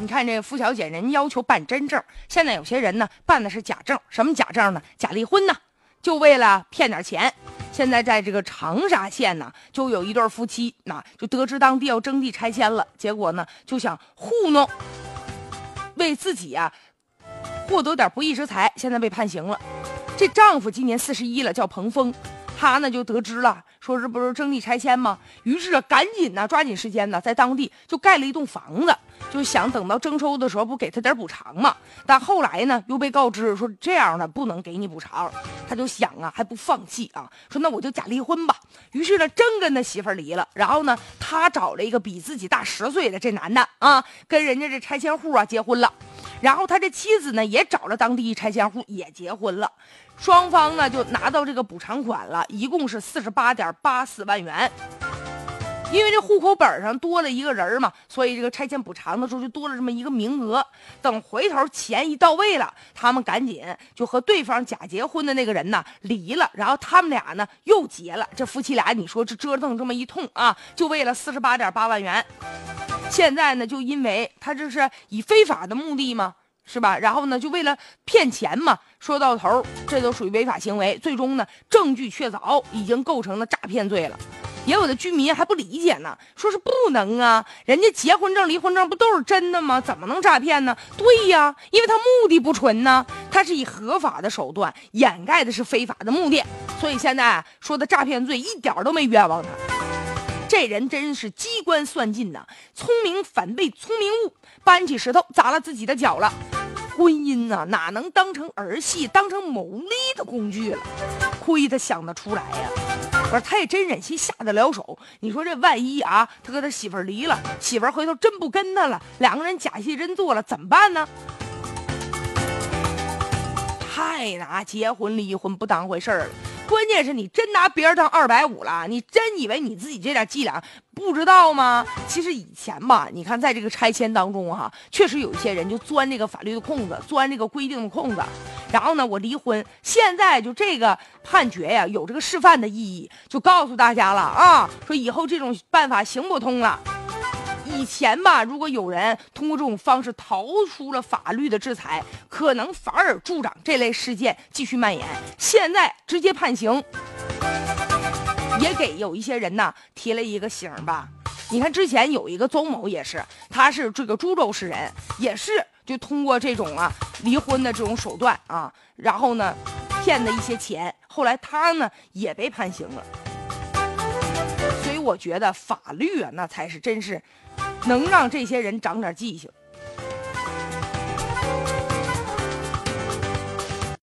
你看这付小姐，人要求办真证，现在有些人呢办的是假证，什么假证呢？假离婚呢，就为了骗点钱。现在在这个长沙县呢，就有一对夫妻，那就得知当地要征地拆迁了，结果呢就想糊弄，为自己呀获得点不义之财，现在被判刑了。这丈夫今年四十一了，叫彭峰。他呢就得知了，说这不是征地拆迁吗？于是，赶紧呢，抓紧时间呢，在当地就盖了一栋房子，就想等到征收的时候不给他点补偿吗？但后来呢，又被告知说这样的不能给你补偿，他就想啊，还不放弃啊，说那我就假离婚吧。于是呢，真跟他媳妇离了。然后呢，他找了一个比自己大十岁的这男的啊，跟人家这拆迁户啊结婚了。然后他这妻子呢，也找了当地一拆迁户，也结婚了。双方呢就拿到这个补偿款了，一共是四十八点八四万元。因为这户口本上多了一个人嘛，所以这个拆迁补偿的时候就多了这么一个名额。等回头钱一到位了，他们赶紧就和对方假结婚的那个人呢离了，然后他们俩呢又结了。这夫妻俩，你说这折腾这么一通啊，就为了四十八点八万元。现在呢，就因为他这是以非法的目的嘛？是吧？然后呢，就为了骗钱嘛。说到头，这都属于违法行为。最终呢，证据确凿，已经构成了诈骗罪了。也有的居民还不理解呢，说是不能啊，人家结婚证、离婚证不都是真的吗？怎么能诈骗呢？对呀，因为他目的不纯呢，他是以合法的手段掩盖的是非法的目的，所以现在说的诈骗罪一点都没冤枉他。这人真是机关算尽呐，聪明反被聪明误，搬起石头砸了自己的脚了。婚姻呐，哪能当成儿戏，当成谋利的工具了？亏他想得出来呀！可是，他也真忍心下得了手。你说这万一啊，他跟他媳妇离了，媳妇回头真不跟他了，两个人假戏真做了，怎么办呢？太拿结婚离婚不当回事儿了。关键是你真拿别人当二百五了？你真以为你自己这点伎俩不知道吗？其实以前吧，你看在这个拆迁当中哈，确实有一些人就钻这个法律的空子，钻这个规定的空子。然后呢，我离婚。现在就这个判决呀，有这个示范的意义，就告诉大家了啊，说以后这种办法行不通了。以前吧，如果有人通过这种方式逃出了法律的制裁，可能反而助长这类事件继续蔓延。现在直接判刑，也给有一些人呢提了一个醒吧。你看之前有一个邹某也是，他是这个株洲市人，也是就通过这种啊离婚的这种手段啊，然后呢骗的一些钱，后来他呢也被判刑了。所以我觉得法律啊，那才是真是。能让这些人长点记性。